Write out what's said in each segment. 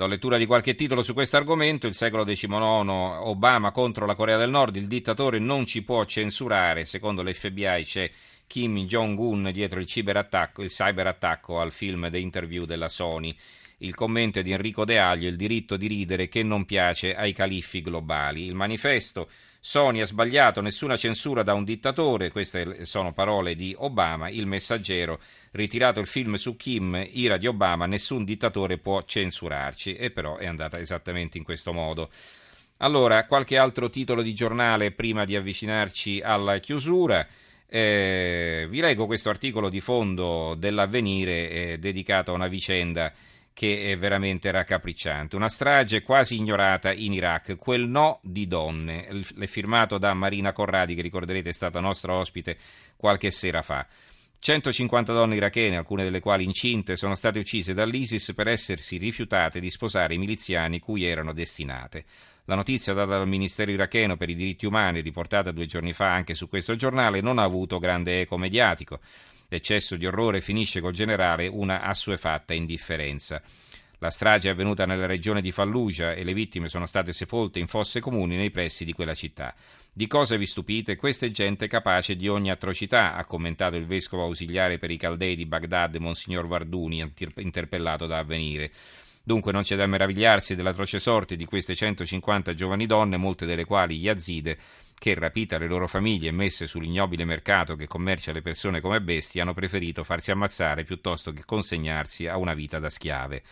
Do lettura di qualche titolo su questo argomento. Il secolo XIX, Obama contro la Corea del Nord. Il dittatore non ci può censurare. Secondo l'FBI c'è Kim Jong-un dietro il, ciberattacco, il cyberattacco al film The Interview della Sony. Il commento è di Enrico De Aglio, il diritto di ridere che non piace ai califfi globali. Il manifesto Sony ha sbagliato, nessuna censura da un dittatore, queste sono parole di Obama, il messaggero, ritirato il film su Kim, ira di Obama, nessun dittatore può censurarci, e però è andata esattamente in questo modo. Allora, qualche altro titolo di giornale prima di avvicinarci alla chiusura. Eh, vi leggo questo articolo di fondo dell'avvenire eh, dedicato a una vicenda che è veramente raccapricciante. Una strage quasi ignorata in Iraq, quel no di donne, è firmato da Marina Corradi, che ricorderete è stata nostra ospite qualche sera fa. 150 donne irachene, alcune delle quali incinte, sono state uccise dall'ISIS per essersi rifiutate di sposare i miliziani cui erano destinate. La notizia data dal Ministero iracheno per i diritti umani, riportata due giorni fa anche su questo giornale, non ha avuto grande eco mediatico. L'eccesso di orrore finisce col generare una assuefatta indifferenza. La strage è avvenuta nella regione di Fallujah e le vittime sono state sepolte in fosse comuni nei pressi di quella città. Di cosa vi stupite? Questa è gente capace di ogni atrocità, ha commentato il vescovo ausiliare per i caldei di Baghdad, Monsignor Varduni, interpellato da avvenire. Dunque non c'è da meravigliarsi dell'atroce sorte di queste 150 giovani donne, molte delle quali Yazide, che, rapite le loro famiglie e messe sull'ignobile mercato che commercia le persone come bestie, hanno preferito farsi ammazzare piuttosto che consegnarsi a una vita da schiave.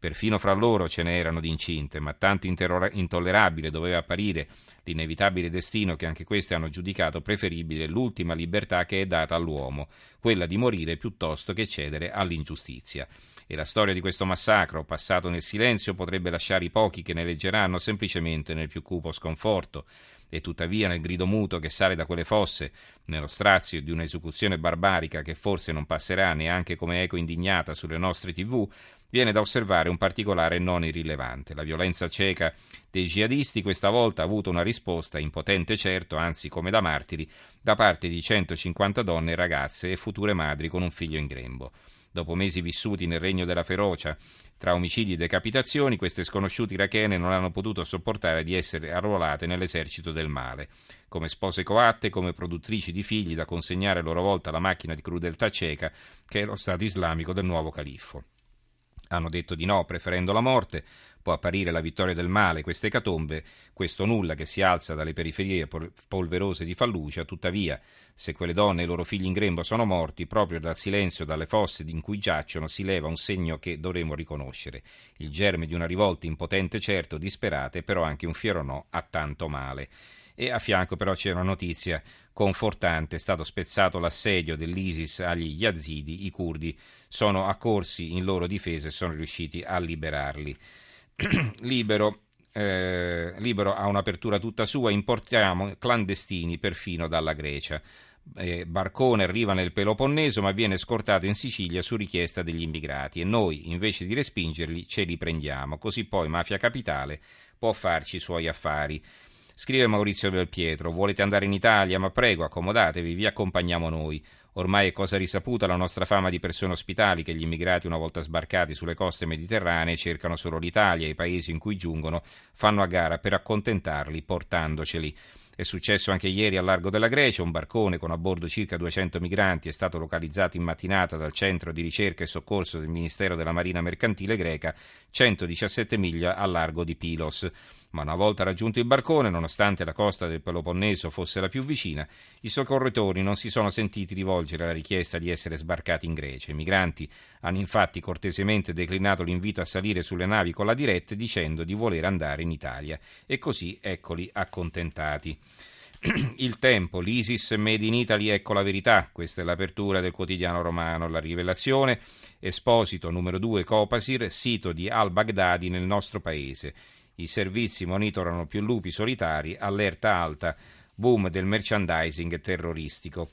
Perfino fra loro ce ne erano di incinte, ma tanto intollerabile doveva apparire l'inevitabile destino che anche queste hanno giudicato preferibile l'ultima libertà che è data all'uomo, quella di morire piuttosto che cedere all'ingiustizia. E la storia di questo massacro, passato nel silenzio, potrebbe lasciare i pochi che ne leggeranno semplicemente nel più cupo sconforto e tuttavia nel grido muto che sale da quelle fosse, nello strazio di un'esecuzione barbarica che forse non passerà neanche come eco indignata sulle nostre tv, viene da osservare un particolare non irrilevante. La violenza cieca dei jihadisti questa volta ha avuto una risposta, impotente certo, anzi come da martiri, da parte di 150 donne ragazze e future madri con un figlio in grembo. Dopo mesi vissuti nel regno della ferocia, tra omicidi e decapitazioni, queste sconosciute irachene non hanno potuto sopportare di essere arruolate nell'esercito del male, come spose coatte, come produttrici di figli da consegnare a loro volta alla macchina di crudeltà cieca che è lo Stato islamico del nuovo califfo. Hanno detto di no, preferendo la morte. Può apparire la vittoria del male, queste catombe, questo nulla che si alza dalle periferie polverose di Fallucia, tuttavia, se quelle donne e i loro figli in grembo sono morti, proprio dal silenzio e dalle fosse in cui giacciono si leva un segno che dovremo riconoscere, il germe di una rivolta impotente certo, disperata, però anche un fiero no a tanto male e a fianco però c'è una notizia confortante, è stato spezzato l'assedio dell'ISIS agli yazidi, i curdi sono accorsi in loro difesa e sono riusciti a liberarli. Libero eh, Libero ha un'apertura tutta sua, importiamo clandestini perfino dalla Grecia. Eh, barcone arriva nel Peloponneso ma viene scortato in Sicilia su richiesta degli immigrati e noi invece di respingerli ce li prendiamo, così poi Mafia Capitale può farci i suoi affari. Scrive Maurizio Del Pietro, volete andare in Italia? Ma prego, accomodatevi, vi accompagniamo noi. Ormai è cosa risaputa la nostra fama di persone ospitali che gli immigrati una volta sbarcati sulle coste mediterranee cercano solo l'Italia e i paesi in cui giungono fanno a gara per accontentarli portandoceli. È successo anche ieri al largo della Grecia, un barcone con a bordo circa 200 migranti è stato localizzato in mattinata dal centro di ricerca e soccorso del Ministero della Marina Mercantile greca, 117 miglia al largo di Pilos. Ma una volta raggiunto il barcone, nonostante la costa del Peloponneso fosse la più vicina, i soccorritori non si sono sentiti rivolgere alla richiesta di essere sbarcati in Grecia. I migranti hanno infatti cortesemente declinato l'invito a salire sulle navi con la diretta dicendo di voler andare in Italia. E così eccoli accontentati. Il tempo, l'ISIS Made in Italy, ecco la verità. Questa è l'apertura del quotidiano romano. La rivelazione, Esposito numero 2 Copasir, sito di al-Baghdadi nel nostro paese. I servizi monitorano più lupi solitari, allerta alta. boom del merchandising terroristico.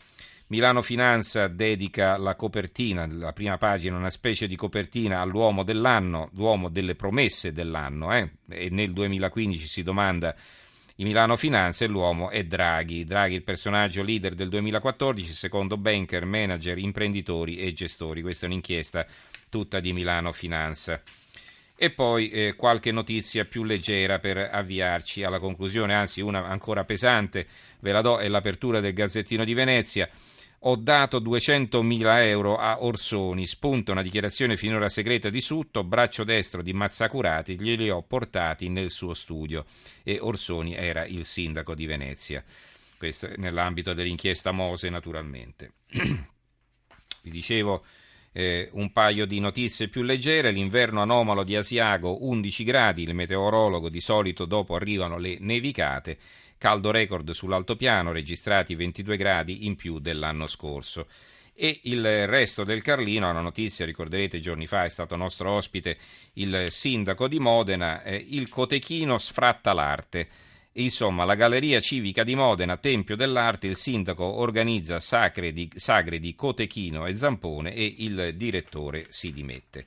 Milano Finanza dedica la copertina, la prima pagina, una specie di copertina all'uomo dell'anno, l'uomo delle promesse dell'anno, eh? e nel 2015 si domanda in Milano Finanza e l'uomo è Draghi. Draghi, il personaggio leader del 2014, secondo banker, manager, imprenditori e gestori. Questa è un'inchiesta tutta di Milano Finanza. E poi eh, qualche notizia più leggera per avviarci alla conclusione, anzi una ancora pesante, ve la do, è l'apertura del Gazzettino di Venezia. Ho dato 200.000 euro a Orsoni, spunta una dichiarazione finora segreta di Sutto, braccio destro di Mazzacurati, glieli ho portati nel suo studio e Orsoni era il sindaco di Venezia. Questo nell'ambito dell'inchiesta Mose naturalmente. Vi dicevo eh, un paio di notizie più leggere, l'inverno anomalo di Asiago 11 gradi, il meteorologo di solito dopo arrivano le nevicate caldo record sull'altopiano, registrati 22 gradi in più dell'anno scorso. E il resto del Carlino, una notizia, ricorderete giorni fa è stato nostro ospite il sindaco di Modena, eh, il Cotechino sfratta l'arte. Insomma, la Galleria Civica di Modena, Tempio dell'Arte, il sindaco organizza sacre di, sagre di Cotechino e Zampone e il direttore si dimette.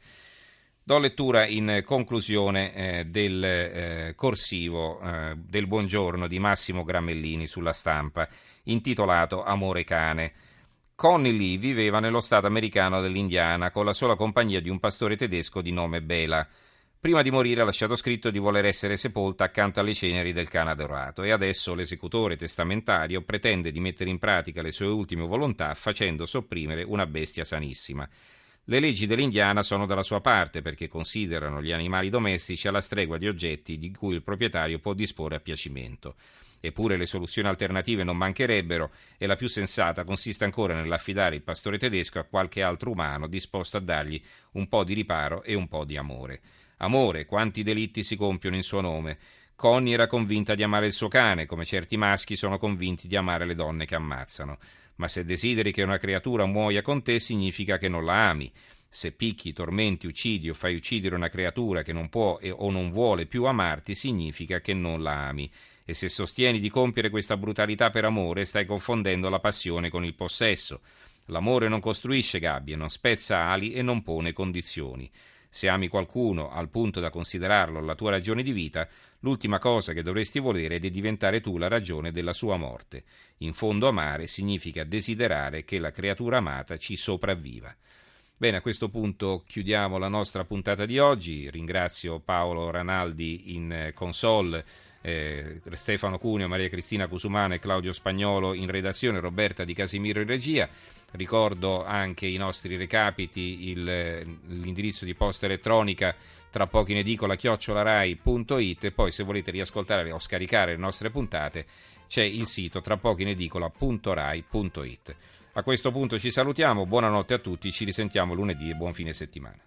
Do lettura in conclusione eh, del eh, corsivo eh, del buongiorno di Massimo Gramellini sulla stampa, intitolato Amore cane. Connie Lee viveva nello stato americano dell'Indiana con la sola compagnia di un pastore tedesco di nome Bela. Prima di morire ha lasciato scritto di voler essere sepolta accanto alle ceneri del cane dorato e adesso l'esecutore testamentario pretende di mettere in pratica le sue ultime volontà facendo sopprimere una bestia sanissima. Le leggi dell'Indiana sono dalla sua parte perché considerano gli animali domestici alla stregua di oggetti di cui il proprietario può disporre a piacimento. Eppure le soluzioni alternative non mancherebbero e la più sensata consiste ancora nell'affidare il pastore tedesco a qualche altro umano disposto a dargli un po' di riparo e un po' di amore. Amore, quanti delitti si compiono in suo nome. Connie era convinta di amare il suo cane, come certi maschi sono convinti di amare le donne che ammazzano ma se desideri che una creatura muoia con te significa che non la ami. Se picchi, tormenti, uccidi o fai uccidere una creatura che non può o non vuole più amarti, significa che non la ami. E se sostieni di compiere questa brutalità per amore, stai confondendo la passione con il possesso. L'amore non costruisce gabbie, non spezza ali e non pone condizioni. Se ami qualcuno al punto da considerarlo la tua ragione di vita, l'ultima cosa che dovresti volere è di diventare tu la ragione della sua morte. In fondo amare significa desiderare che la creatura amata ci sopravviva. Bene, a questo punto chiudiamo la nostra puntata di oggi. Ringrazio Paolo Ranaldi in console, eh, Stefano Cuneo, Maria Cristina Cusumano e Claudio Spagnolo in redazione, Roberta Di Casimiro in regia. Ricordo anche i nostri recapiti, il, l'indirizzo di posta elettronica tra poco in edicola chiocciolarai.it e poi se volete riascoltare o scaricare le nostre puntate c'è il sito tra poco in edicola.rai.it. A questo punto ci salutiamo, buonanotte a tutti, ci risentiamo lunedì e buon fine settimana.